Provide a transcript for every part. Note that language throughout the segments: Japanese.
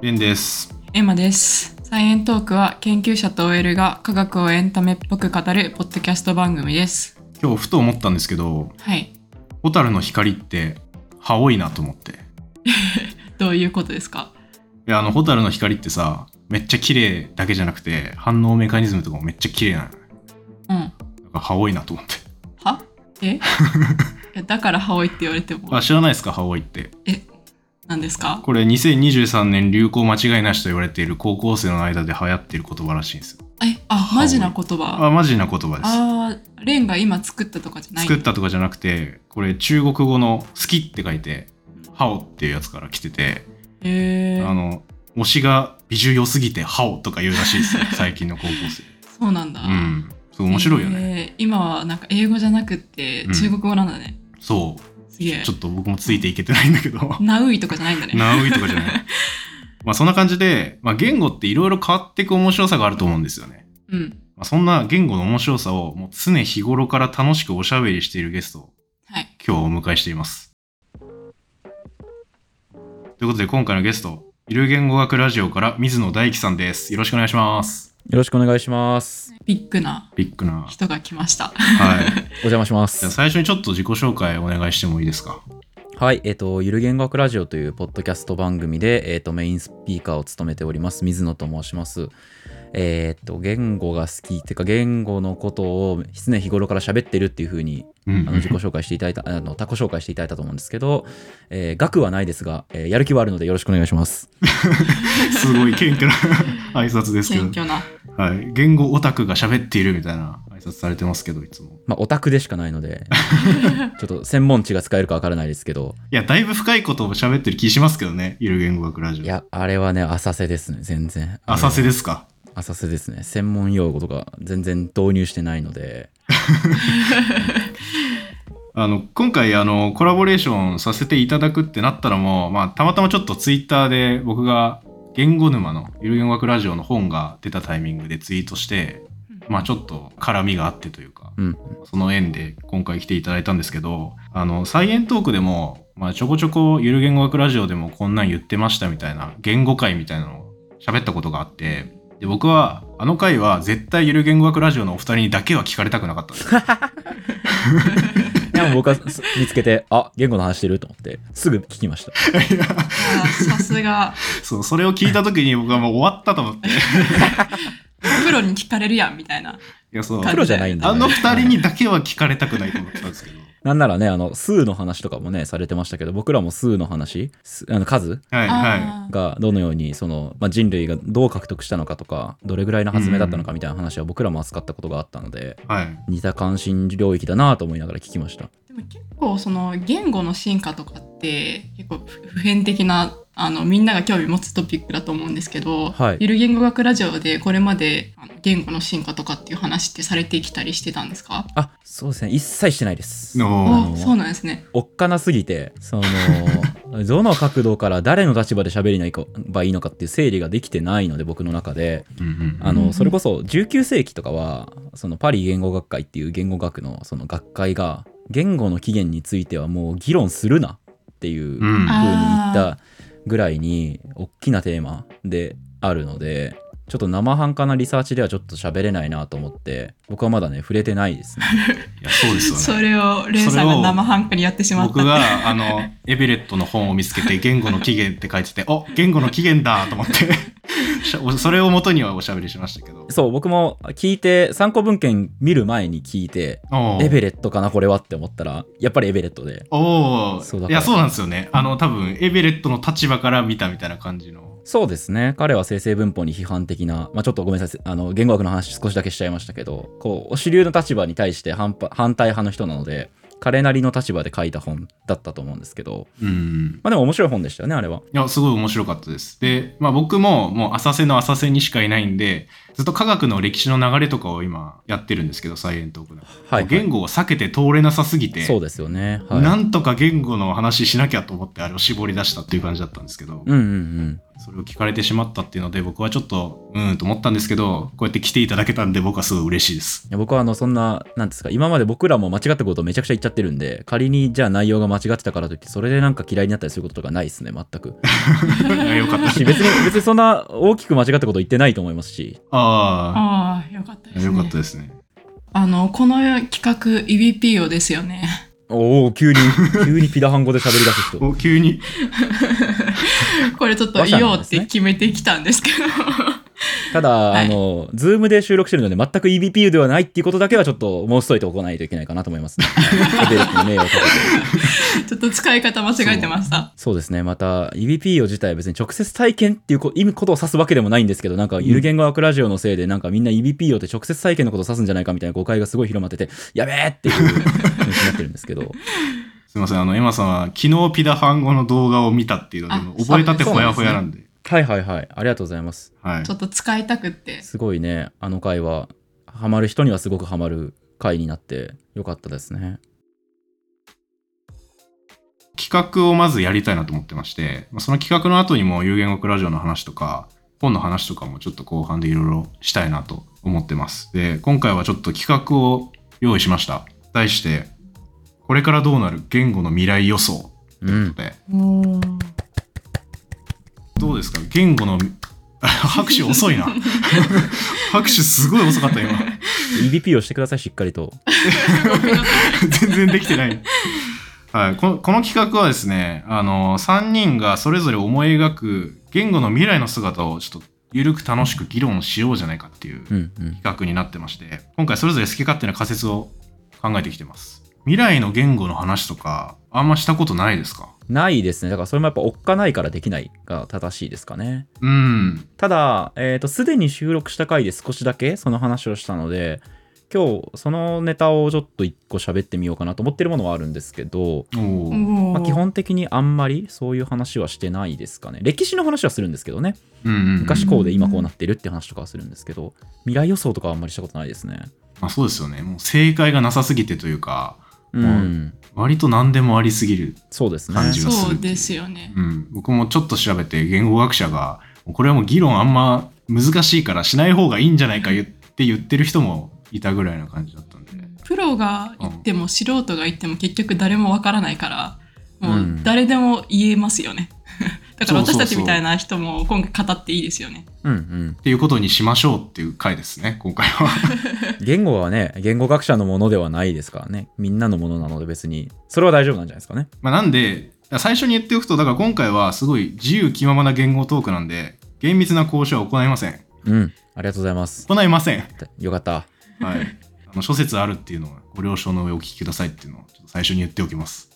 レンです。エマです。サイエントークは研究者と OL が科学をエンタメっぽく語るポッドキャスト番組です。今日ふと思ったんですけど、はい。ホタルの光って青多いなと思って。い どういうことですか？や、あの、ホタルの光ってさ、めっちゃ綺麗だけじゃなくて、反応メカニズムとかもめっちゃ綺麗なの。うん。なんか青多いなと思って。は？え？だからハワイって言われてもあ、、知らないですか、青いって。え、何ですか？これ2023年流行間違いなしと言われている高校生の間で流行っている言葉らしいんですよ。え、あ、マジな言葉？あ、マジな言葉です。あーレンが今作ったとかじゃない作ったとかじゃなくて、これ中国語の好きって書いて、ハオっていうやつから来てて、へーあの、推しが美女良すぎてハオとか言うらしいですよ、最近の高校生。そうなんだ。うん。そう、面白いよね。ね。今はなんか英語じゃなくってうん中国語なんだね。そう。ちょ。っと僕もついていけてないんだけど、ナウイとかじゃないんだね。ナウイとかじゃない。まあそんな感じで、まあ言語っていろいろ変わっていく面白さがあると思うんですよね。うん。まあ、そんな言語の面白さをもう常日頃から楽しくおしゃべりしているゲストをはい。今日お迎えしています。ということで今回のゲスト、ゆる言語学ラジオから水野大樹さんです。よろしくお願いします。よろしくお願いします。ビッグなビッグな。人が来ました。はい。お邪魔しまじゃあす。最初にちょっと自己紹介お願いしてもいいですか？はい、えっ、と、ゆる言語学ラジオというポッドキャスト番組で、えっ、と、メインスピーカーを務めております、水野と申します。えっ、と、言語が好きっていうか、言語のことを常日頃から喋ってるっていう風に、うんあの自己紹介していただいた、あの、他己紹介していただいたと思うんですけど、えー学はないですが、えーやる気はあるのでよろしくお願いします。すごい謙虚な 挨拶ですけど謙。虚な。はい。言語オタクが喋っているみたいな挨拶されてますけど、いつも。まあ、オタクでしかないので、ちょっと専門知が使えるかわからないですけど、いや、だいぶ深いことを喋ってる気しますけどね。ゆる言語学ラジオ。いや、あれはね、浅瀬ですね、全然。浅瀬ですか？浅瀬ですね。専門用語とか全然導入してないので。あの、今回、あの、コラボレーションさせていただくってなったのも、まあ、たまたまちょっとツイッターで僕が言語沼のゆる言語学ラジオの本が出たタイミングでツイートして、まあちょっと絡みがあってというか、うん。その縁で今回来ていただいたんですけど、あの、サイエントークでも、まあちょこちょこゆる言語学ラジオでもこんなん言ってましたみたいな、言語会みたいなのを喋ったことがあって、で、僕は、あの回は絶対ゆる言語学ラジオのお二人にだけは聞かれたくなかったんです。でも僕はす見つけてあ言語の話してると思ってすぐ聞きましたさすが、そう、それを聞いた時に僕はもう終わったと思って。いプロに聞かれるやん、みたいな。や、そう。感プロじゃないんで、ね、あの二人にだけは聞かれたくないと思ってたんですけど。なんならねあの数の話とかもねされてましたけど僕らも数の話すあの数はい、はあーがどのようにその、まあ、人類がどう獲得したのかとかどれぐらいの発明だったのかみたいな話は僕らも扱ったことがあったので、い。はい。似た関心領域だなと思いながら聞きましたでも結構その言語の進化とかって結構普遍的なあのみんなが興味持つトピックだと思うんですけど、はい。ゆる言語学ラジオでこれまであの言語の進化とかっていう話ってされてきたりしてたんですか？あそうですね。一切してないです。のあそうなんですね。おっかなすぎてその どの角度から誰の立場で喋りないかばいいのかっていう整理ができてないので僕の中で。うんうんあのそれこそ19世紀とかはそのパリ言語学会っていう言語学のその学会が言語の起源についてはもう議論するなっていううん。風に言ったぐらいに大きなテーマであるのでちょっと生半可なリサーチではちょっと喋れないなと思って僕はまだね触れてないですね いや、そうですよね。それをレンさんが生半可にやってしまった僕が、あの、エベレットの本を見つけて、言語の起源って書いてて、お言語の起源だと思って それを元にはおしゃべりしましたけど。そう僕も聞いて参考文献見る前に聞いてエベレットかなこれはって思ったらやっぱりエベレットでおそうだからーいや、そうなんですよね。あの、多分、エベレットの立場から見たみたいな感じの。そうですね。彼は生成文法に批判的な、まあ、ちょっとごめんなさい。あの言語学の話少しだけしちゃいましたけどこう主流の立場に対して反発反対派の人なので彼なりの立場で書いた本だったと思うんですけど。うん。まあでも面白い本でしたよねあれは。いや、すごい面白かったです。で、まあ僕ももう浅瀬の浅瀬にしかいないんで、ずっと科学の歴史の流れとかを今やってるんですけど、サイエントークで。はい、言語を避けて通れなさすぎて、そうですよね。はい。なんとか言語の話しなきゃと思ってあれを絞り出したっていう感じだったんですけど、うんうんうんそれを聞かれてしまったっていうので僕はちょっとうーんと思ったんですけどこうやって来ていただけたんで僕はすごい嬉しいです。いや僕はあのそんななんですか今まで僕らも間違ったことをめちゃくちゃ言っちゃってるんで仮にじゃあ内容が間違ってたからといってそれでなんか嫌いになったりすることとかないですね全く。よかった。し 別に別にそんな大きく間違ったこと言ってないと思いますし。あああ、よかったであすね。よかったですね。あの、この企画、EBPO ですよね。おお急に。急にピダハン語で喋り出す人。お急に。これちょっと言おうって決めてきたんですけど。ただ、はいあの、ズームで収録してるので、全く EBPU ではないっていうことだけはちょっと申しといておかないといけないかなと思いますね。ちょっと使い方間違えてました。そうですね。また、EBPU 自体は別に直接体験っていうこ意味ことを指すわけでもないんですけど、なんか、ゆる言語学ラジオのせいで、なんかみんな EBPU って直接体験のことを指すんじゃないかみたいな誤解がすごい広まってて、やべえっていう気持ちになってるんですけど。すいませんあのエマさんは昨日ピダファン語の動画を見たっていうので覚えたてほやほやなんではいはいはい。ありがとうございます。はいちょっと使いたくって。すごいね、あの回は、ハマる人にはすごくハマる回になってよかったですね。企画をまずやりたいなと思ってまして、まあその企画の後にも有言語ラジオの話とか、本の話とかもちょっと後半でいろいろしたいなと思ってます。で、今回はちょっと企画を用意しました。題して、これからどうなる言語の未来予想ということで、おーどうですか？言語の、拍手遅いな。拍手すごい遅かった今。EBP をしてください、しっかりと。全然できてない。はい、このこの企画はですね、あの、3人がそれぞれ思い描く言語の未来の姿をちょっと緩く楽しく議論しようじゃないかっていううんうん。企画になってまして、今回それぞれ好き勝手な仮説を考えてきてます。未来の言語の話とか、あんましたことないですか？ないですね。だからそれもやっぱおっかないからできないが正しいですかね。うん。ただ、えっ、と、すでに収録した回で少しだけその話をしたので、今日そのネタをちょっと一個喋ってみようかなと思ってるものはあるんですけど、まあ、基本的にあんまりそういう話はしてないですかね。歴史の話はするんですけどね。うんうんうん。昔こうで今こうなってるって話とかはするんですけど、未来予想とかはあんまりしたことないですね。まあ、そうですよね。もう正解がなさすぎてというか、うもん。割と何でもありすぎるそうですね。感じがするそうですよね。うん、僕もちょっと調べて言語学者がこれはもう議論あんま難しいからしない方がいいんじゃないか言って言ってる人もいたぐらいな感じだったんで、プロが言っても素人が言っても結局誰もわからないから、もううん誰でも言えますよね。だから私たちみたいな人も今回語っていいですよね。うんうん。っていうことにしましょうっていう回ですね今回は 言語はね、言語学者のものではないですからね。みんなのものなので別に、それは大丈夫なんじゃないですかね。まあなんで最初に言っておくとだから今回はすごい自由気ままな言語トークなんで厳密な交渉は行いませんうん。ありがとうございます。行いませんよかった。はいあの諸説あるっていうのをご了承の上お聞きくださいっていうのをちょっと最初に言っておきます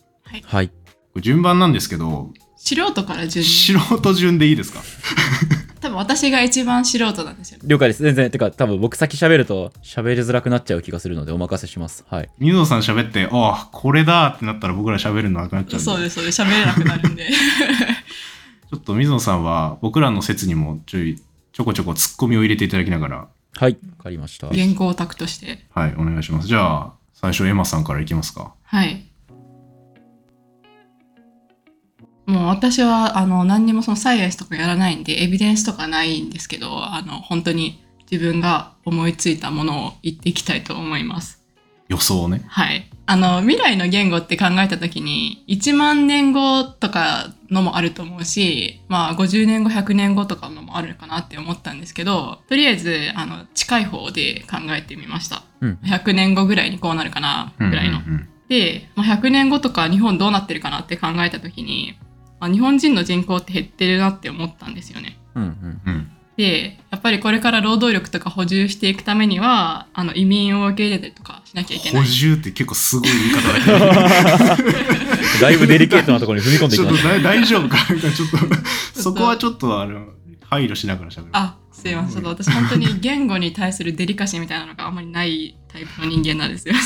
はい。これ順番なんですけど素人から順に。素人順でいいですか？多分私が一番素人なんですよ。了解です。全然、てか多分僕先喋ると喋りづらくなっちゃう気がするのでお任せします。はい。水野さん喋って、ああ、これだってなったら僕ら喋るのなくなっちゃうんで。そうです、そうです。喋れなくなるんで。ちょっと水野さんは僕らの説にもちょい、ちょこちょこツッコミを入れていただきながら、はい。わかりました。原稿オタクとして。はい、お願いします。じゃあ、最初エマさんからいきますか。はい。もう私はあの何にもそのサイエンスとかやらないんでエビデンスとかないんですけどあの本当に自分が思いついたものを言っていきたいと思います。予想ね。はい。あの未来の言語って考えた時に1万年後とかのもあると思うしまあ50年後100年後とかのもあるかなって思ったんですけどとりあえずあの近い方で考えてみました。うん。100年後ぐらいにこうなるかなぐらいの。うんうんで、まあ、100年後とか日本どうなってるかなって考えた時に、まあ、日本人の人口って減ってるなって思ったんですよね。うんうん。うん。うん。でやっぱりこれから労働力とか補充していくためにはあの移民を受け入れたりとかしなきゃいけない。補充って結構すごい言い方だけど、だいぶデリケートなところに踏み込んでいちょっときました。だ大丈夫か？なんかちょっと、そこはちょっとあの、配慮しながら喋る。あすいませんちょっと私本当に言語に対するデリカシーみたいなのがあんまりないタイプの人間なんですよね。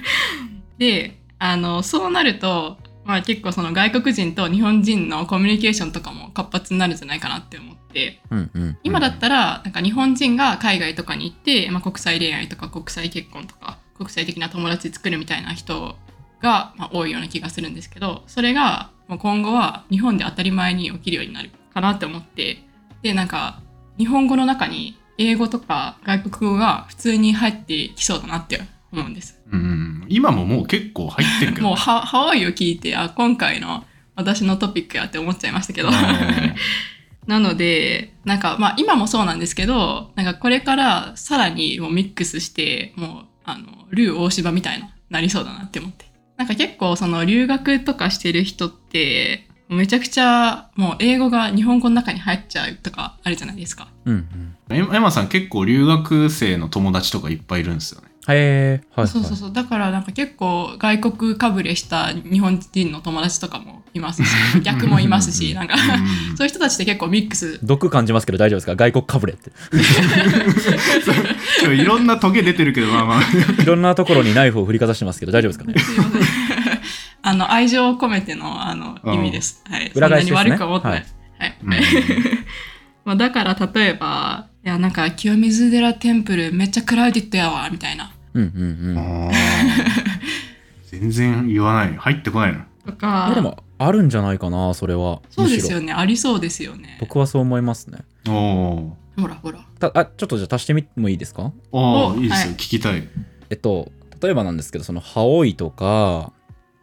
であのそうなると、まあ、結構その外国人と日本人のコミュニケーションとかも活発になるんじゃないかなって思ってうんうん。今だったらなんか日本人が海外とかに行って、まあ、国際恋愛とか国際結婚とか国際的な友達作るみたいな人が、まあ、多いような気がするんですけどそれがもう今後は日本で当たり前に起きるようになるかなって思ってでなんか日本語の中に英語とか外国語が普通に入ってきそうだなって思うんです。うん、今ももう結構入ってるけど。もうハハワイを聞いてあ今回の私のトピックやって思っちゃいましたけどうん なのでなんかまあ今もそうなんですけどなんかこれからさらにもうミックスしてもうあのルー大芝みたいななりそうだなって思ってなんか結構その留学とかしてる人ってめちゃくちゃもう英語が日本語の中に入っちゃうとかあるじゃないですか。うんうん。エマさん結構留学生の友達とかいっぱいいるんですよね。へえ、はい、はい。そうそうそうだからなんか結構外国かぶれした日本人の友達とかもいますし 逆もいますしなんかうんそういう人たちって結構ミックス毒感じますけど大丈夫ですか？外国かぶれって。いろんなトゲ出てるけど、まあまあ。いろんなところにナイフを振りかざしてますけど大丈夫ですかね？すいませんあの愛情を込めてのあのうん意味です。はい、裏返しですねそんなに悪く思ってない。はいはいうん まあだから例えば、いやなんか清水寺テンプルめっちゃクラウディットやわみたいな。うんうんうん。全然言わない。入ってこないの？といかやでもあるんじゃないかなそれは。そうですよね、ありそうですよね。僕はそう思いますね。おおほらほら。たあちょっとじゃあ足してみてもいいですか？ー。おおーいいですよ。はい聞きたい。えっと例えばなんですけどそのハオイとか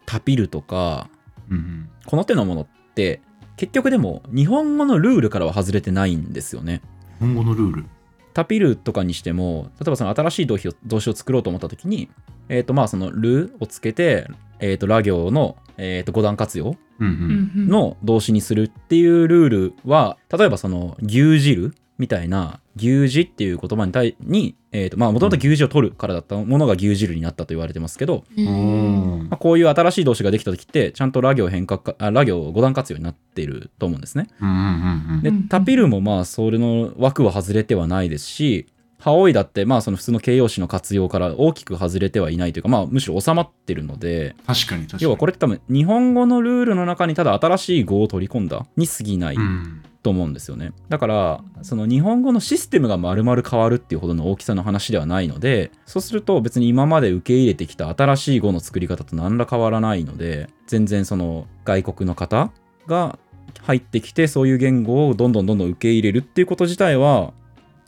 タピルとかうんこの手のものって結局でも日本語のルールからは外れてないんですよね。うん。日本語のルール？タピルとかにしても例えばその新しい動詞を動詞を作ろうと思った時にえっ、とまあそのルをつけてえっ、とラ行の、えー、と五段活用の動詞にするっていうルールは例えばその牛汁みたいな牛耳っていう言葉に対にえーとまあもともと牛耳を取るからだったものが牛汁になったと言われてますけど、まあ、こういう新しい動詞ができた時ってちゃんとラ行変革かあラ行五段活用になっていると思うんですね。うんうんうんでタピルもまあそれの枠は外れてはないですしハオイだってまあその普通の形容詞の活用から大きく外れてはいないというかまあむしろ収まってるので確かに確かに。要はこれって多分日本語のルールの中にただ新しい語を取り込んだに過ぎないうん。と思うんですよねだからその日本語のシステムが丸々変わるっていうほどの大きさの話ではないのでそうすると別に今まで受け入れてきた新しい語の作り方と何ら変わらないので全然その外国の方が入ってきてそういう言語をどんどんどんどん受け入れるっていうこと自体は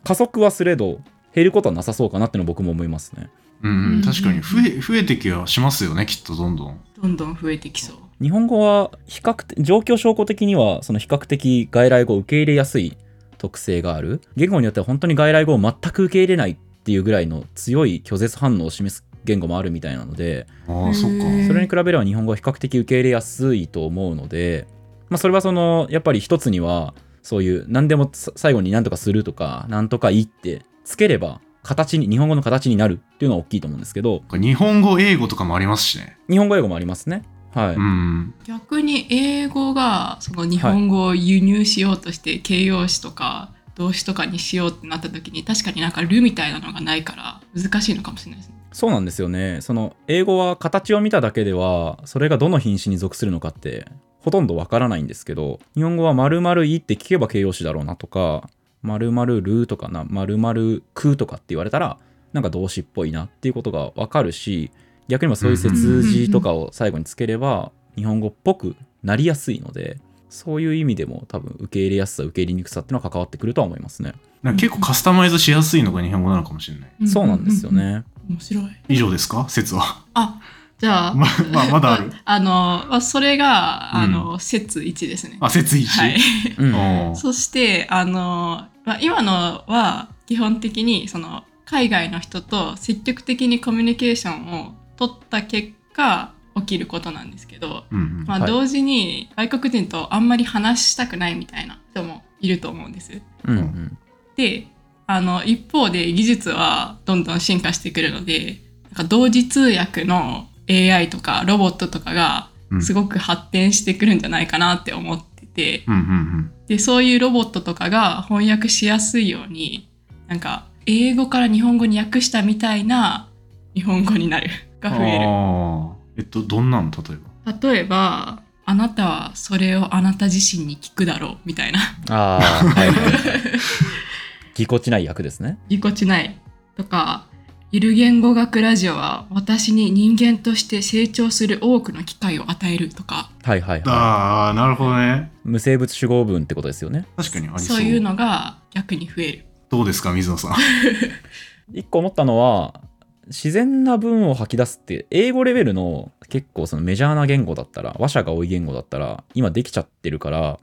加速はすれど減ることはなさそうかなっていうのは僕も思いますねうんうん。確かに増え、増えてきはしますよね、きっとどんどん。どんどん増えてきそう。日本語は比較的状況証拠的にはその比較的外来語を受け入れやすい特性がある言語によっては本当に外来語を全く受け入れないっていうぐらいの強い拒絶反応を示す言語もあるみたいなのでああ、そっか。それに比べれば日本語は比較的受け入れやすいと思うので、まあ、それはそのやっぱり一つにはそういう何でもさ最後に何とかするとか何とかいいってつければ形に日本語の形になるっていうのは大きいと思うんですけど日本語、英語とかもありますしね。日本語英語もありますねはい、うん。逆に英語がその日本語を輸入しようとして形容詞とか動詞とかにしようってなった時に確かになんか「る」みたいなのがないから難しいのかもしれないですね。そうなんですよね。その英語は形を見ただけではそれがどの品詞に属するのかってほとんどわからないんですけど日本語は〇〇いって聞けば形容詞だろうなとか〇〇るとかな〇〇くとかって言われたらなんか動詞っぽいなっていうことがわかるし逆にもそういう接字とかを最後につければ日本語っぽくなりやすいのでそういう意味でも多分受け入れやすさ受け入れにくさっていうのは関わってくるとは思いますね。結構カスタマイズしやすいのが日本語なのかもしれない。そうなんですよ。ね。面白い。以上ですか？説は。あじゃあ、ま、まあ、まだある。あの、まあ、それが、あの、説1ですね。あ、説1。はい。そして、あの、まあ、今のは基本的にその海外の人と積極的にコミュニケーションを取った結果起きることなんですけど、うんうん。まあ、はい。同時に外国人とあんまり話したくないみたいな人もいると思うんです。うんうん。であの一方で技術はどんどん進化してくるのでなんか同時通訳の AI とかロボットとかがうん。すごく発展してくるんじゃないかなって思ってて、うんうん。でそういうロボットとかが翻訳しやすいようになんか英語から日本語に訳したみたいな日本語になるがうん。増える。えっと、どんなの例えば？例えばあなたはそれをあなた自身に聞くだろうみたいなああ、はいはいはい。ぎこちない役ですね。ぎこちないとかゆる言語学ラジオは私に人間として成長する多くの機会を与えるとかはいはいはああなるほどねい無生物主語文ってことですよね確かにありそうそういうのが逆に増える。どうですか水野さん？一個思ったのは自然な文を吐き出すって英語レベルの結構そのメジャーな言語だったら話者が多い言語だったら今できちゃってるから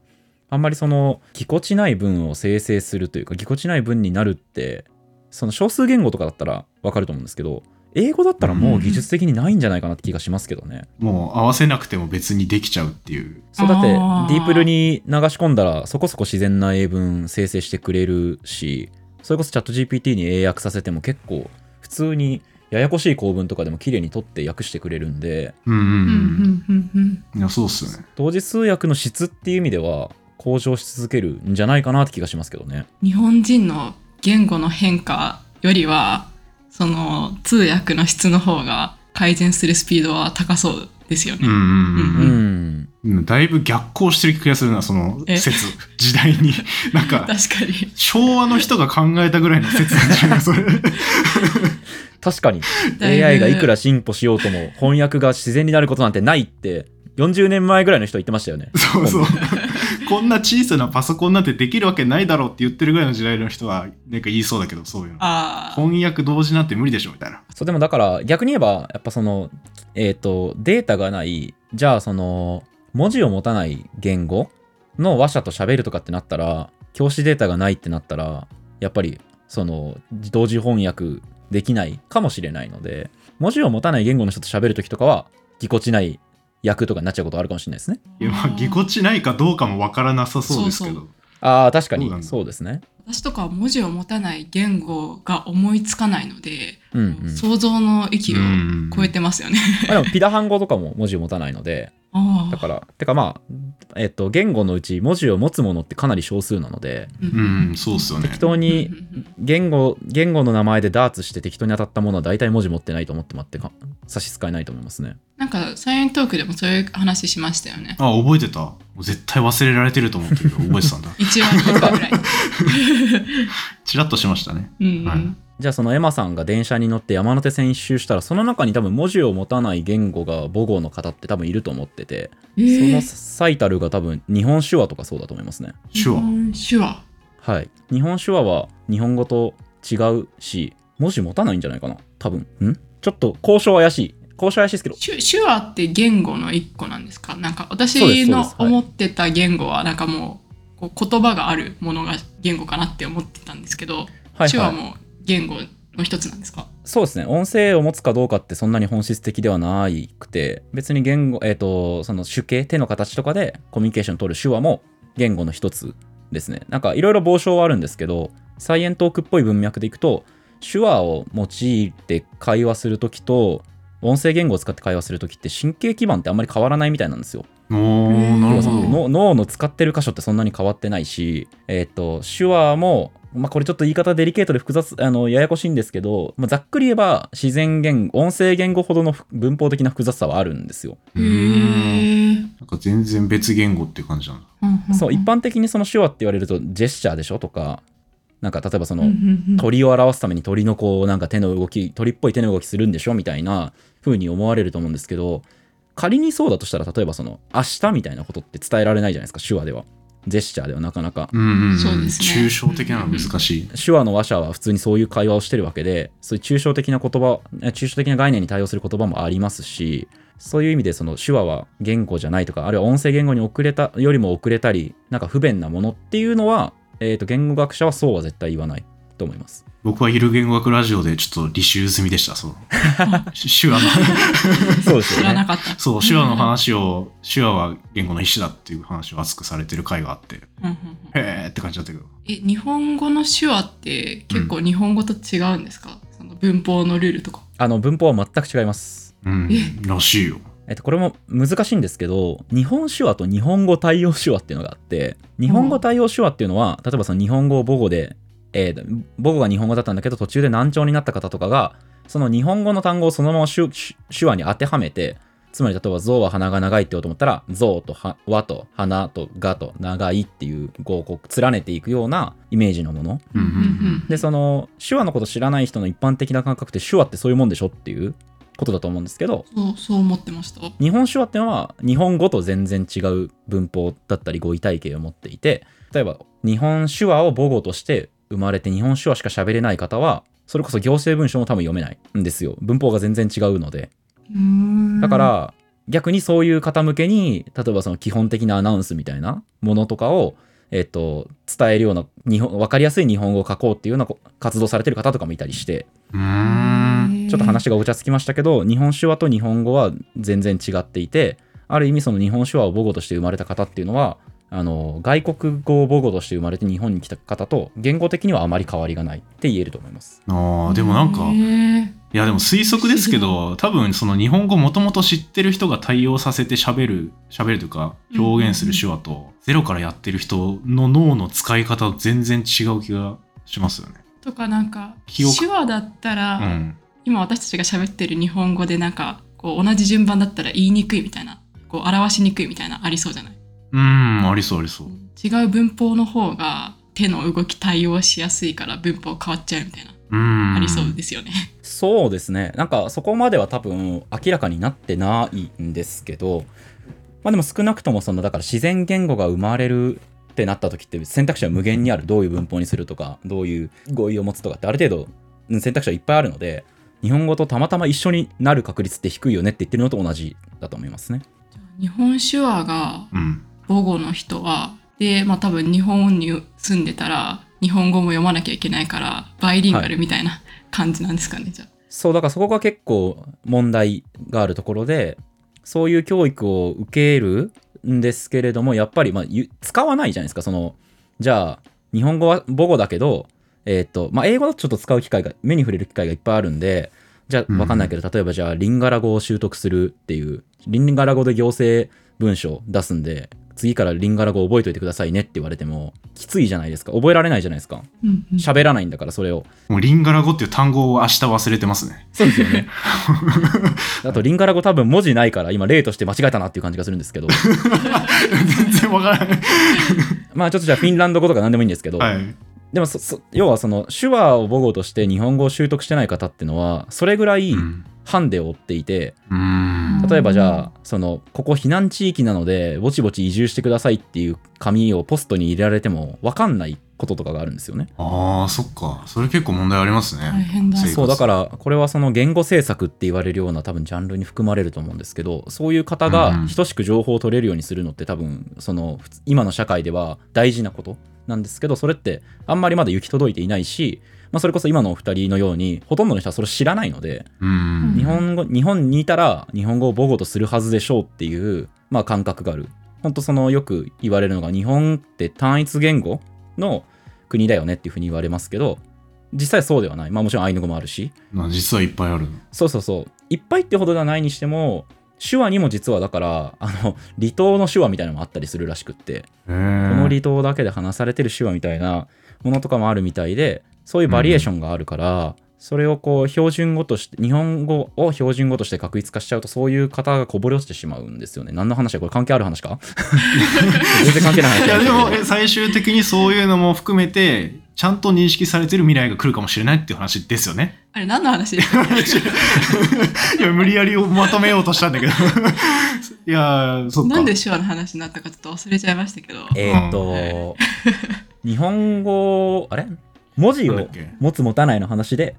あんまりそのぎこちない文を生成するというかぎこちない文になるってその少数言語とかだったらわかると思うんですけど英語だったらもう技術的にないんじゃないかなって気がしますけどね。もう合わせなくても別にできちゃうっていう。そうだってディープルに流し込んだらそこそこ自然な英文生成してくれるしそれこそチャット GPT に英訳させても結構普通にややこしい構文とかでも綺麗に取って訳してくれるんでうんうんうんうんうんいやそうっすよね同時通訳の質っていう意味では向上し続けるんじゃないかなって気がしますけどね。日本人の言語の変化よりはその通訳の質の方が改善するスピードは高そうですよね。うんうんううん。んうん。だいぶ逆行してる気がするなそのえ？説。時代に。なんか確かに。昭和の人が考えたぐらいの説なんじゃないそれ。確かに。AI がいくら進歩しようとも翻訳が自然になることなんてないって40年前ぐらいの人言ってましたよね。そうそうこんな小さなパソコンなんてできるわけないだろうって言ってるぐらいの時代の人はなんか言いそうだけどそういうのああ。翻訳同時なんて無理でしょみたいなそうでもだから逆に言えばやっぱそのえっ、とデータがないじゃあその文字を持たない言語の話者と喋るとかってなったら教師データがないってなったらやっぱりその同時翻訳できないかもしれないので文字を持たない言語の人と喋るときとかはぎこちない役とかになっちゃうことあるかもしれないですね。いやまあぎこちないかどうかもわからなさそうですけどそうああ確かにそうですね。私とかは文字を持たない言語が思いつかないので、うんうん。想像の域をうん超えてますよね。まあでもピダハン語とかも文字を持たないので。だからてかまあえっ、と言語のうち文字を持つものってかなり少数なのでううんそうっすよね。適当に言語言語の名前でダーツして適当に当たったものは大体文字持ってないと思ってもらってか差し支えないと思いますね。なんかサイエントークでもそういう話しましたよね。あ覚えてた。もう絶対忘れられてると思ってるけど覚えてたんだ。一話二話ぐらい。チラッとしましたね。うんうん。はいじゃあそのエマさんが電車に乗って山手線一周したらその中に多分文字を持たない言語が母語の方って多分いると思ってて、そのえー最たるが多分日本手話とかそうだと思いますね。手話手話。はい。日本手話は日本語と違うし、文字持たないんじゃないかな多分。ん？ちょっと交渉怪しい。交渉怪しいですけど。手手話って言語の一個なんですか？なんか私のはい思ってた言語はなんかもうこう言葉があるものが言語かなって思ってたんですけど、はいはい。手話も言語の一つなんですか？そうですね。音声を持つかどうかってそんなに本質的ではなくて、別に言語、えっ、と、その手形、手の形とかでコミュニケーション取る手話も言語の一つですね。なんかいろいろ傍聴はあるんですけど、サイエントークっぽい文脈でいくと、手話を用いて会話するときと、音声言語を使って会話するときって神経基盤ってあんまり変わらないみたいなんですよ。脳の使ってる箇所ってそんなに変わってないし、えっ、と、手話も、まあ、これちょっと言い方デリケートで複雑、あの、ややこしいんですけど、まあ、ざっくり言えば、自然言語、音声言語ほどの文法的な複雑さはあるんですよ。うー。んなんか全然別言語っていう感じなんだ。そう、一般的にその手話って言われると、ジェスチャーでしょとか、なんか例えばその、と鳥を表すために鳥のこうなんか手の動き鳥っぽい手の動きするんでしょみたいな風に思われると思うんですけど仮にそうだとしたら例えばその明日みたいなことって伝えられないじゃないですか手話ではジェスチャーではなかなか。うんうんうん。そうですね。抽象的なのは難しい。手話の話者は普通にそういう会話をしてるわけでそういう抽象的な言葉え抽象的な概念に対応する言葉もありますしそういう意味でその手話は言語じゃないとかあるいは音声言語に遅れたよりも遅れたりなんか不便なものっていうのは、えー、と言語学者はそうは絶対言わないと思います。僕はゆる言語学ラジオでちょっと履修済みでしたそう。手話の。そうです知らなかった。そう手話の話を手話は言語の一種だっていう話を熱くされてる回があって。うんうんうん。へーって感じだったけど。え日本語の手話って結構日本語と違うんですか、その文法のルールとか。あの文法は全く違います。うんらしいよ。えっと、これも難しいんですけど日本手話と日本語対応手話っていうのがあって日本語対応手話っていうのは例えばその日本語を母語で、えー母語が日本語だったんだけど途中で難聴になった方とかがその日本語の単語をそのまま手話に当てはめてつまり例えば象は鼻が長いって言おうと思ったら象とは和と鼻とがと長いっていう語をこう連ねていくようなイメージのもの。でその手話のこと知らない人の一般的な感覚って手話ってそういうもんでしょっていうことだと思うんですけどそうそう思ってました。日本手話っていうのは日本語と全然違う文法だったり語彙体系を持っていて例えば日本手話を母語として生まれて日本手話しか喋れない方はそれこそ行政文書も多分読めないんですよ。文法が全然違うので。だから逆にそういう方向けに例えばその基本的なアナウンスみたいなものとかをえっと、伝えるような日本分かりやすい日本語を書こうっていうような活動されてる方とかもいたりして。うーん。ちょっと話がごちゃつきましたけど日本手話と日本語は全然違っていてある意味その日本手話を母語として生まれた方っていうのはあの外国語を母語として生まれて日本に来た方と言語的にはあまり変わりがないって言えると思います。あーでもなんかいやでも推測ですけど多分その日本語もともと知ってる人が対応させて喋る喋るというか表現する手話とゼロからやってる人の脳の使い方全然違う気がしますよね。とかなんか手話だったら、うん。今私たちが喋ってる日本語でなんかこう同じ順番だったら言いにくいみたいなこう表しにくいみたいなありそうじゃない？うんありそうありそう。違う文法の方が手の動き対応しやすいから文法変わっちゃうみたいな、うん。ありそうですよね。そうですねなんかそこまでは多分明らかになってないんですけどまあでも少なくともそのだから自然言語が生まれるってなった時って選択肢は無限にあるどういう文法にするとかどういう語彙を持つとかってある程度うん選択肢はいっぱいあるので日本語とたまたま一緒になる確率って低いよねって言ってるのと同じだと思いますね。日本手話がうん。母語の人はでまあ多分日本に住んでたら日本語も読まなきゃいけないからバイリンガルみたいな感じなんですかね、じゃあ。そうだからそこが結構問題があるところでそういう教育を受けるんですけれどもやっぱりまあゆ使わないじゃないですかそのじゃあ日本語は母語だけどえっ、とまあ英語だとちょっと使う機会が目に触れる機会がいっぱいあるんでじゃあうん分かんないけど、例えばじゃあリンガラ語を習得するっていうリンガラ語で行政文章出すんで次からリンガラ語覚えておいてくださいねって言われてもきついじゃないですか覚えられないじゃないですかうんうん喋らないんだからそれをもうリンガラ語っていう単語を明日忘れてますね。そうですよね。あと、リンガラ語多分文字ないから、今例として間違えたなっていう感じがするんですけど、全然わからない。まあちょっとじゃあフィンランド語とか何でもいいんですけど、はい。でもそそ要はその手話を母語として日本語を習得してない方っていうのは、それぐらいうん。ハンデを負っていて、うん。例えばじゃあ、その、ここ避難地域なので、ぼちぼち移住してくださいっていう紙をポストに入れられても分かんないこととかがあるんですよね。ああ、そっか。それ結構問題ありますね。大変だ生活そうだからこれはその言語政策って言われるような多分ジャンルに含まれると思うんですけどそういう方うんが等しく情報を取れるようにするのって多分その今の社会では大事なことなんですけどそれってあんまりまだ行き届いていないし、まあ、それこそ今のお二人のようにほとんどの人はそれを知らないのでうん。日本語日本にいたら日本語を母語とするはずでしょうっていう、まあ、感覚がある本当そのよく言われるのが日本って単一言語の国だよねっていうふうに言われますけど実際そうではないまあもちろんアイヌ語もあるしまあ実はいっぱいあるの。そうそうそういっぱいってほどではないにしても手話にも実はだからあの離島の手話みたいなのもあったりするらしくってへこえ。の離島だけで話されてる手話みたいなものとかもあるみたいでそういうバリエーションがあるから、それをこう標準語として日本語を標準語として確立化しちゃうとそういう方がこぼれ落ちてしまうんですよね。何の話？だこれ関係ある話か？全然関係ない話。いやでも最終的にそういうのも含めてちゃんと認識されてる未来が来るかもしれないっていう話ですよね。あれ何の話？いや無理やりまとめようとしたんだけど。いやそっか。なんで手話の話になったかちょっと忘れちゃいましたけど。えーっと、日本語あれ？文字を持つ持たないの話で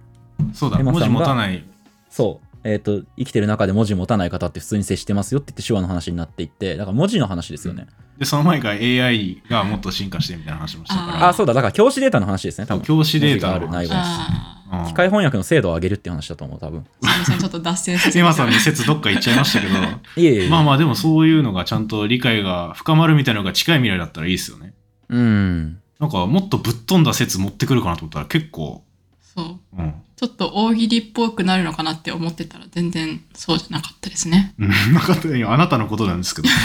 そうだ文字持たないそう、えっ、と、生きてる中で文字持たない方って普通に接してますよって言って手話の話になっていって、だから文字の話ですよね。でその前から AI がもっと進化してみたいな話もしたかあらあそうだ、だから教師データの話ですね、多分。教師データの文字があるないわあうん機械翻訳の精度を上げるっていう話だと思う、多分。あ、すみません、ちょっと脱線させて。エマさんの説どっか行っちゃいましたけど いえいえ。まあまあでもそういうのがちゃんと理解が深まるみたいなのが近い未来だったらいいですよねうん。なんかもっとぶっ飛んだ説持ってくるかなと思ったら結構そう。うんちょっと大喜利っぽくなるのかなって思ってたら全然そうじゃなかったですね。うん なかったいやあなたのことなんですけど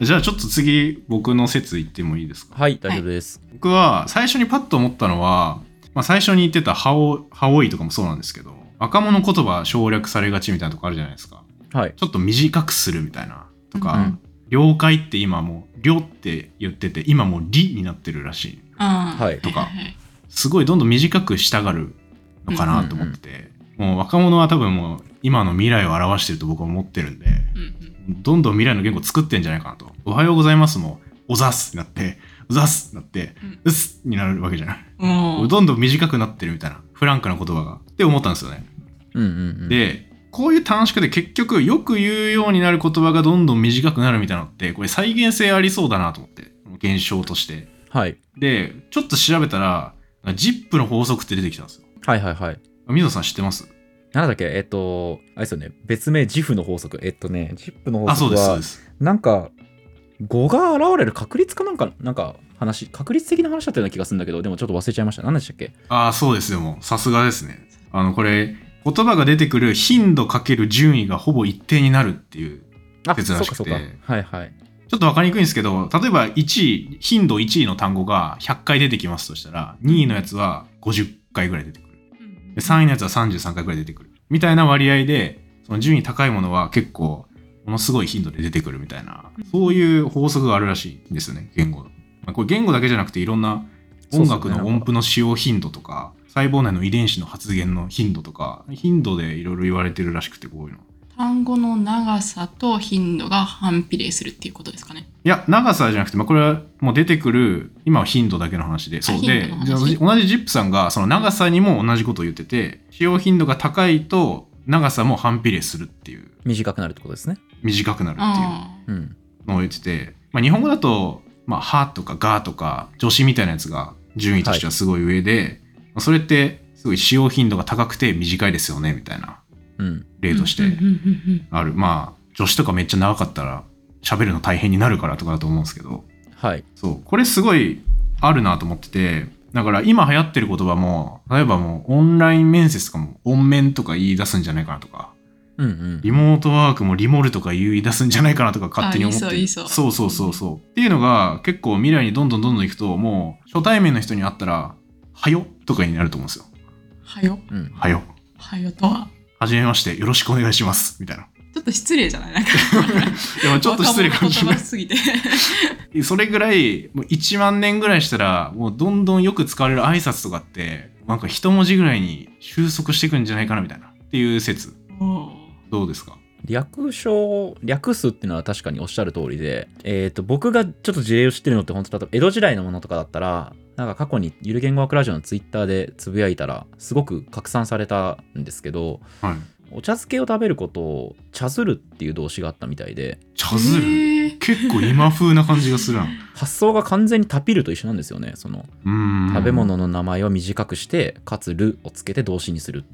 じゃあちょっと次僕の説言ってもいいですか？はい、大丈夫です。僕は最初にパッと思ったのは、まあ、最初に言ってたハオハオイとかもそうなんですけど若者言葉省略されがちみたいなとこあるじゃないですかはい。ちょっと短くするみたいなとか、うん了解って今もう「了」って言ってて今もう「り」になってるらしい。とか。すごいどんどん短くしたがるのかなと思ってて、もう若者は多分もう今の未来を表してると僕は思ってるんで、うんうん。どんどん未来の言語を作ってんじゃないかなと。おはようございますも、おざすになって、うざすになって、うすになるわけじゃない。どんどん短くなってるみたいな、フランクな言葉が。って思ったんですよね。うんうんうん。で、こういう短縮で結局よく言うようになる言葉がどんどん短くなるみたいなのって、これ再現性ありそうだなと思って、現象として。はい。で、ちょっと調べたら、ZIP の法則って出てきたんですよ。はいはいはい。水野さん知ってます？なんだっけ？えっと、あれですよね。別名、ジフの法則。えっとね、ジップの法あ、そうです、そう則はで、す。なんか、語が現れる確率かなんか、なんか話、確率的な話だったような気がするんだけど、でもちょっと忘れちゃいました。何でしたっけ？あ、そうですよ、もう。さすがですね。あの、これ、言葉が出てくる頻度かける順位がほぼ一定になるっていう。あ、説らしくて。はいはい。ちょっとわかりにくいんですけど、例えば1位、頻度1位の単語が100回出てきますとしたら、2位のやつは50回ぐらい出てくる。うんで3位のやつは33回ぐらい出てくる。みたいな割合で、その順位高いものは結構、ものすごい頻度で出てくるみたいな、そういう法則があるらしいんですよね、言語。まあ、これ言語だけじゃなくていろんな音楽の音符の使用頻度とか、細胞内の遺伝子の発現の頻度とか、頻度でいろいろ言われてるらしくて、こういうの。単語の長さと頻度が反比例するっていうことですかね。いや、長さじゃなくて、まあ、これはもう出てくる、今は頻度だけの話で、そうで、同じジップさんが、その長さにも同じことを言ってて、使用頻度が高いと、長さも反比例するっていう、短くなるってことですね。短くなるっていうあうん。のを言ってて、まあ、日本語だと、まあ、はとかがとか、助詞みたいなやつが順位としてはすごい上で、まあそれって、すごい使用頻度が高くて短いですよね、みたいな例としてある。まあ、助詞とかめっちゃ長かったら、喋るの大変になるからとかだと思うんですけど、はい。そう。これすごいあるなと思ってて、だから今流行ってる言葉も、例えばもうオンライン面接とかも音面とか言い出すんじゃないかなとか、うんうん。リモートワークもリモルとか言い出すんじゃないかなとか勝手に思っていそうそうそうそうそう。っていうのが結構未来にどんどんどんどん行くと、もう初対面の人に会ったら、はよ？とかになると思うんですよ。はよ？うん。はよ。はよとは？はじめまして、よろしくお願いします。みたいな。ちょっと失礼じゃない？なんか。でもちょっと失礼かもしれない若者言葉。すぎて。それぐらい、もう1万年ぐらいしたら、もうどんどんよく使われる挨拶とかって、なんか一文字ぐらいに収束していくんじゃないかなみたいな。っていう説。どうですか？略称、略数っていうのは確かにおっしゃる通りで、えっ、と、僕がちょっと事例を知ってるのって、本当例えば江戸時代のものとかだったら、なんか過去にゆる言語学ラジオのツイッターでつぶやいたら、すごく拡散されたんですけど、はい。お茶漬けを食べることを茶ずるっていう動詞があったみたいで、茶ずる？結構今風な感じがするな。発想が完全にタピると一緒なんですよね。そのうーん。食べ物の名前を短くして、かつるをつけて動詞にする。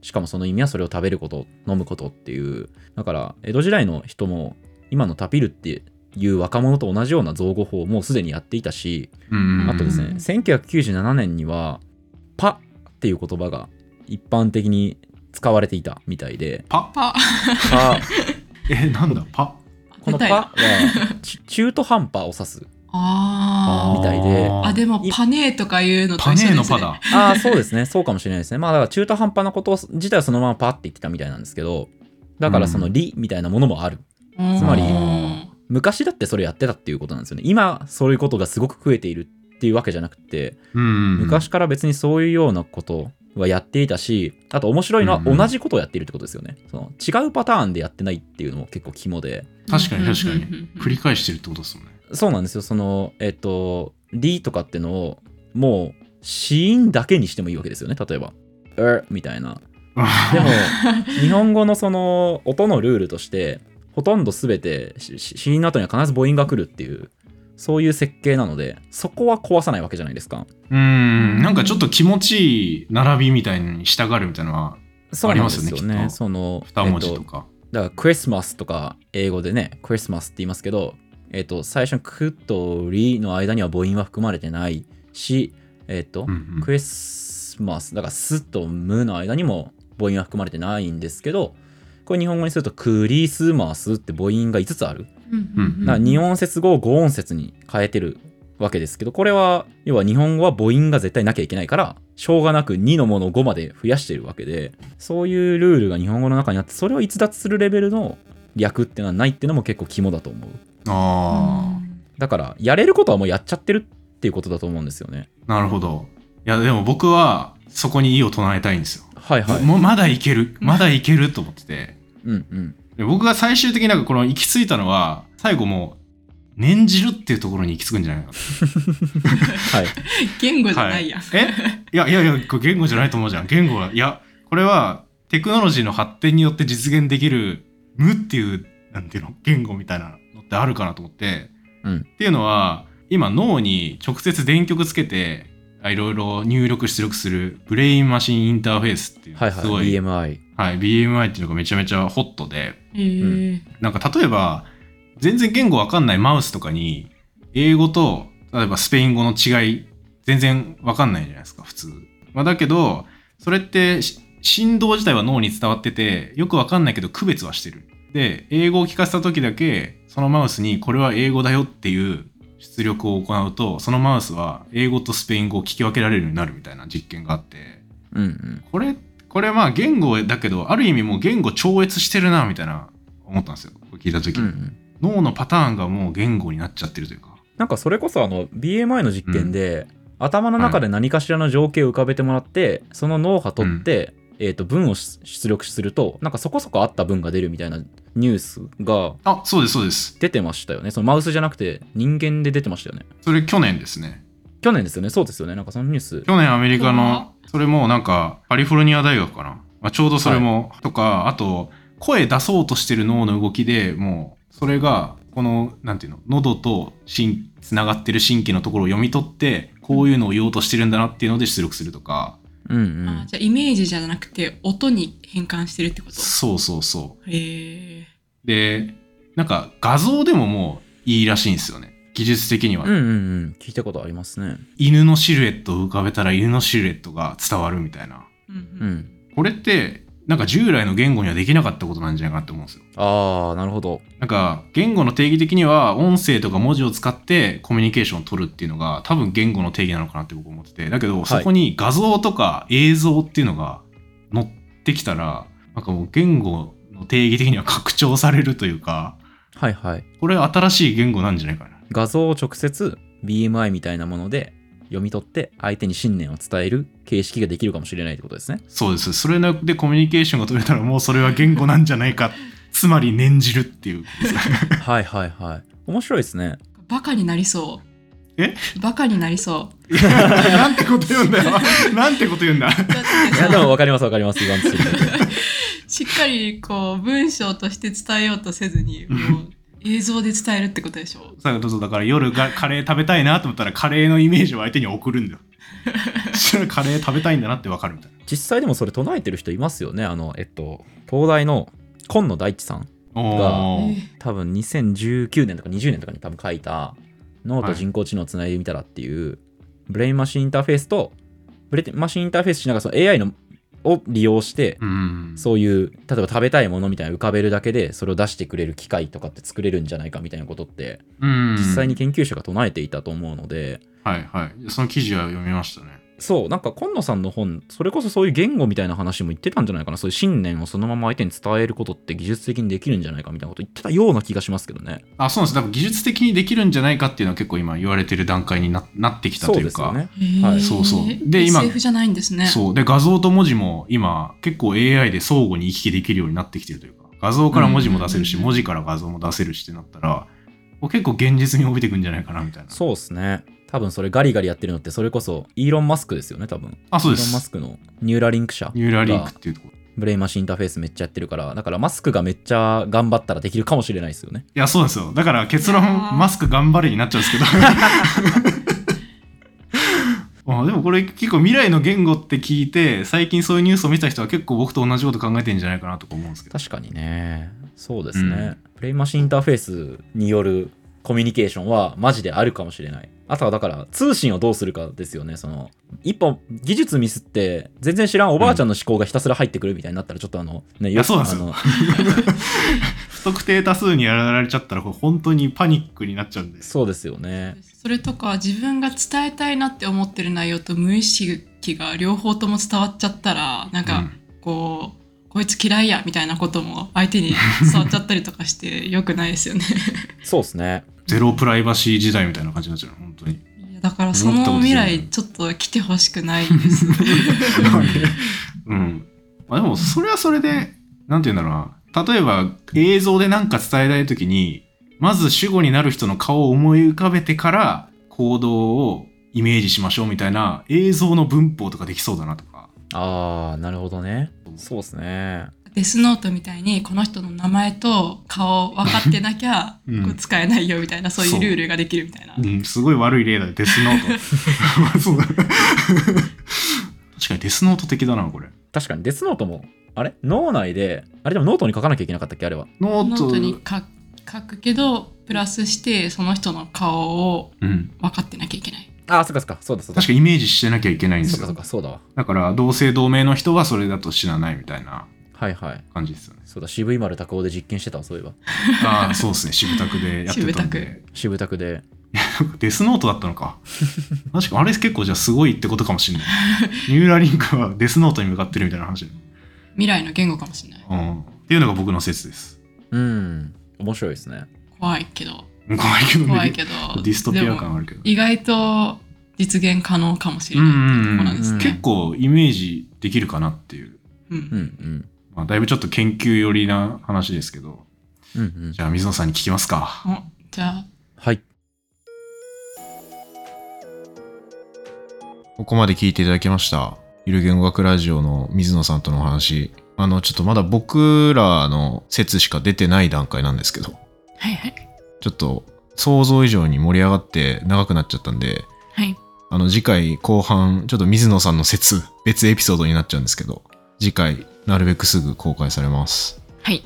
しかもその意味はそれを食べること、飲むことっていう。だから、江戸時代の人も今のタピるっていう若者と同じような造語法をもうすでにやっていたし、うん。あとですね、うん1997年には、パっていう言葉が一般的に使われていたみたいで、パ？パ。パ、え、なんだパ？このパはち中途半端を指す。あみたいであ。あ、でもいパネーとかいうのとパ一緒です、ね。ネーのパだ。ああ、そうですね。そうかもしれないですね。まあ、だから中途半端なことを自体はそのままパって言ってたみたいなんですけど、だからその理みたいなものもある。うん。つまりうん昔だってそれやってたっていうことなんですよね。今、そういうことがすごく増えているっていうわけじゃなくて、うん。昔から別にそういうようなことはやっていたし、あと面白いのはうん同じことをやっているってことですよね。その違うパターンでやってないっていうのも結構肝で。確かに確かに繰り返してるってことですもんね。そうなんですよ。その、えっと、理とかってのを、もう、子音だけにしてもいいわけですよね。例えば、er みたいな。でも、日本語のその音のルールとして、ほとんど全てしし子音の後には必ず母音が来るっていう、そういう設計なので、そこは壊さないわけじゃないですか。うん。なんかちょっと気持ちいい並びみたいに従うみたいなのは。ありますよねその、二文字えっととか。だから、クリスマスとか、英語でね、クリスマスって言いますけど、えっと、最初のクとリの間には母音は含まれてないし、えっと、うんうんクリスマス、だから、スとムの間にも母音は含まれてないんですけど、これ日本語にすると、クリスマスって母音が5つある。うんだから2音節語を5音節に変えてるわけですけど、これは、要は日本語は母音が絶対なきゃいけないから、しょうがなく2のものを5まで増やしてるわけで、そういうルールが日本語の中にあって、それを逸脱するレベルの略っていうのはないっていうのも結構肝だと思う。あだから、やれることはもうやっちゃってるっていうことだと思うんですよね。あ、なるほど。や、でも僕はそこに異を唱えたいんですよ。はいはい。もうまだいける。まだいけると思ってて。うんうん。で僕が最終的になんかこの行き着いたのは、最後もう、念じるっていうところに行き着くんじゃないかな。はい。言語じゃないやん。え？いやいやいや、これ言語じゃないと思うじゃん。言語は。いや、これはテクノロジーの発展によって実現できる無っていう、なんていうの、言語みたいなのってあるかなと思って。うんっていうのは、今脳に直接電極つけて、あいろいろ入力出力するブレインマシンインターフェースっていう、はいはい。すごい、BMI。はい、BMI っていうのがめちゃめちゃホットで、へーなんか例えば、全然言語わかんないマウスとかに、英語と、例えばスペイン語の違い、全然わかんないじゃないですか、普通。まあ、だけど、それってし、振動自体は脳に伝わってて、よくわかんないけど区別はしてる。で、英語を聞かせた時だけ、そのマウスにこれは英語だよっていう出力を行うと、そのマウスは英語とスペイン語を聞き分けられるようになるみたいな実験があって、うんうん。これ、これまあ言語だけど、ある意味もう言語超越してるな、みたいな思ったんですよ。聞いた時に。うんうん。脳のパターンがもう言語になっちゃってるというか。なんかそれこそあの BMI の実験で、頭の中で何かしらの情景を浮かべてもらって、その脳波取って、えー、と文を出出力するとなんかそこそこあった文が出るみたいなニュースがあ、そうです、そうです。出てましたよね。そのマウスじゃなくて人間で出てましたよね。それ去年ですね。去年ですよね。そうですよね。なんかそのニュース。去年アメリカの、それもなんか、カリフォルニア大学かな。まあ、ちょうどそれも、とか、あと、声出そうとしてる脳の動きでもう、それが、この、なんていうの、喉と神、つながってる神経のところを読み取って、こういうのを言おうとしてるんだなっていうので出力するとか、うんうんあじゃあイメージじゃなくて音に変換してるってこと？そうそうそへえ。う。で、なんか画像でももういいらしいんですよね。技術的には。うんうんうん聞いたことありますね犬のシルエットを浮かべたら犬のシルエットが伝わるみたいな。うんううんんこれって、なんか従来の言語にはできなかったことなんじゃないかなって思うんですよ。ああなるほどなんか、言語の定義的には、音声とか文字を使ってコミュニケーションを取るっていうのが、多分言語の定義なのかなって僕思ってて。だけど、いそこに画像とか映像っていうのが載ってきたら、なんかもう言語の定義的には拡張されるというか、はいはいこれ新しい言語なんじゃないかな。画像を直接 BMI みたいなもので読み取って相手に信念を伝える形式ができるかもしれないってことですねそうです。それでコミュニケーションが取れたら、もうそれは言語なんじゃないか。つまり念じるっていう。はいはいはい面白いですねバカになりそう。え？バカになりそう。なんてこと言うんだよ。なんてこと言うんだ。いやでもさ分かります分かります しっかりこう文章として伝えようとせずに、もう映像で伝えるってことでしょ？そうそうだから夜が カレー食べたいなと思ったらカレーのイメージを相手に送るんだよ。カレー食べたいんだなってわかるみたいな。実際でもそれ唱えてる人いますよねあのえっと東大の今野大地さんおーえ多分2019年とか20年とかに多分書いた脳と人工知能をつないでみたらっていう、ブレインマシンインターフェースとブレインマシンインターフェースしながらその AI のを利用してうん。そういう例えば食べたいものみたいなの浮かべるだけでそれを出してくれる機械とかって作れるんじゃないかみたいなことってうん。実際に。研究者が唱えていたと思うので、はいはい。その記事は読みましたね。そうなんか今野さんの本それこそそういう言語みたいな話も言ってたんじゃないかなそういう信念をそのまま相手に伝えることって技術的にできるんじゃないかみたいなこと言ってたような気がしますけどねあ、そうなんです。だから技術的にできるんじゃないかっていうのは結構今言われてる段階にななってきたというか。そうですよねはいそうそうで今 SF じゃないんですね。そう。で、画像と文字も今結構 AI で相互に行き来できるようになってきてるというか、画像から文字も出せるし、うん文字から画像も出せるしってなったら、もう結構現実に帯びてくんじゃないかなみたいな。そうですね多分それガリガリやってるのってそれこそイーロン・マスクですよね多分あ、そうでイーロン・マす。スクのニューラリンク社ニューラリンクっていうところ。ブレインマシンインターフェースめっちゃやってるからだからマスクがめっちゃ頑張ったらできるかもしれないですよねいや、そうですよ。だから結論マスク頑張れになっちゃうんですけど。あでもこれ結構未来の言語って聞いて、最近そういうニュースを見た人は結構僕と同じこと考えてんじゃないかなとか思うんですけど。確かにねそうですね、プレイマシンインターフェースによるコミュニケーションはマジであるかもしれないあとはだから通信をどうするかですよね。その一本技術ミスって全然知らんおばあちゃんの思考がひたすら入ってくるみたいになったらちょっとあのねよあの 不特定多数にやられちゃったらこれ本当にパニックになっちゃうんで。そうですよね。それとか自分が伝えたいなって思ってる内容と無意識が両方とも伝わっちゃったらなんかうん。こう、こいつ嫌いやみたいなことも相手に伝わっちゃったりとかしてよくないですよね。そうですねゼロプライバシー時代みたいな感じになっちゃう本当に。いやだからその未来ちょっと来てほしくないです。うん。まあでも、それはそれで、なんて言うんだろうな。例えば、映像で何か伝えたいときに、まず主語になる人の顔を思い浮かべてから、行動をイメージしましょうみたいな映像の文法とかできそうだなとか。ああなるほどねそうですねデスノートみたいにこの人の名前と顔分かってなきゃ うんこう使えないよみたいな、そういうルールができるみたいな。うん、すごい悪い例だよ、デスノート。そうだ。確かにデスノート的だな、これ。確かにデスノートもあれ？脳内であれでもノートに書かなきゃいけなかったっけあれは？ノート。ノートに書書くけどプラスしてその人の顔をうん。分かってなきゃいけない。ああそっかそっかそうだそうだ確かイメージしてなきゃいけないんですよそっかそっ。かそうだわだから、同姓同名の人はそれだと知らないみたいなはいはい感じですよね。そうだ渋井丸拓男で実験してたわそういえば ああ、そうですね。渋拓で やってたんで。渋拓でデスノートだったのか。確かあれ結構じゃあすごいってことかもしれない。ニューラリンクはデスノートに向かってるみたいな話。未来の言語かもしれない。うん。っていうのが僕の説です。うん面白いですね怖いけど。怖いけどね。怖いけど。ディストピアでも感あるけど。意外と実現可能かもしれうんないっていうところなんですね。結構イメージできるかなっていう。うんうんうんまあ、だいぶちょっと研究寄りな話ですけど。うんうんじゃあ水野さんに聞きますか。おじゃあ、はいここまで聞いていただきました。ゆる言語学ラジオの水野さんとのお話。あの、ちょっとまだ僕らの説しか出てない段階なんですけど、はいはい。ちょっと想像以上に盛り上がって長くなっちゃったんで、はい。あの次回後半、ちょっと水野さんの説、別エピソードになっちゃうんですけど、次回なるべくすぐ公開されます。はい。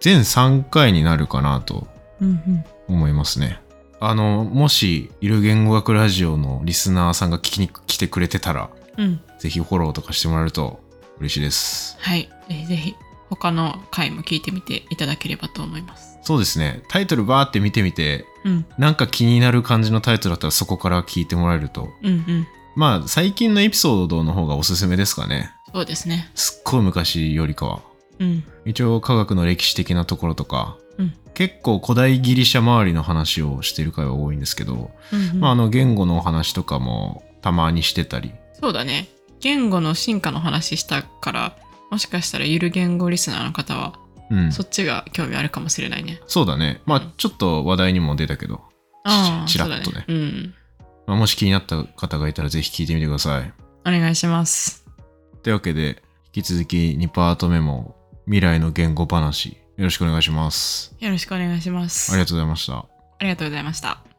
全3回になるかなとうんうん。思いますね。あの、もし、ゆる言語学ラジオのリスナーさんが聞きに来てくれてたら、うん。ぜひフォローとかしてもらえると嬉しいです。はい。ぜひぜひ、他の回も聞いてみていただければと思います。そうですね。タイトルバーって見てみて、うん。なんか気になる感じのタイトルだったらそこから聞いてもらえると。うんうん。まあ、最近のエピソードの方がおすすめですかね。そうですね。すっごい昔よりかは。うん。一応科学の歴史的なところとか、うん結構古代ギリシャ周りの話をしている回は多いんですけど、うんうんまあ、あの言語のお話とかもたまにしてたり、そうだね。言語の進化の話したから、もしかしたらゆる言語リスナーの方は、うん、そっちが興味あるかもしれないね。そうだね。まあうんちょっと話題にも出たけど、ちらっとねそうだうん。まあ、もし気になった方がいたらぜひ聞いてみてください。お願いします。というわけで、引き続き2パート目も未来の言語話、よろしくお願いします。よろしくお願いします。ありがとうございました。ありがとうございました。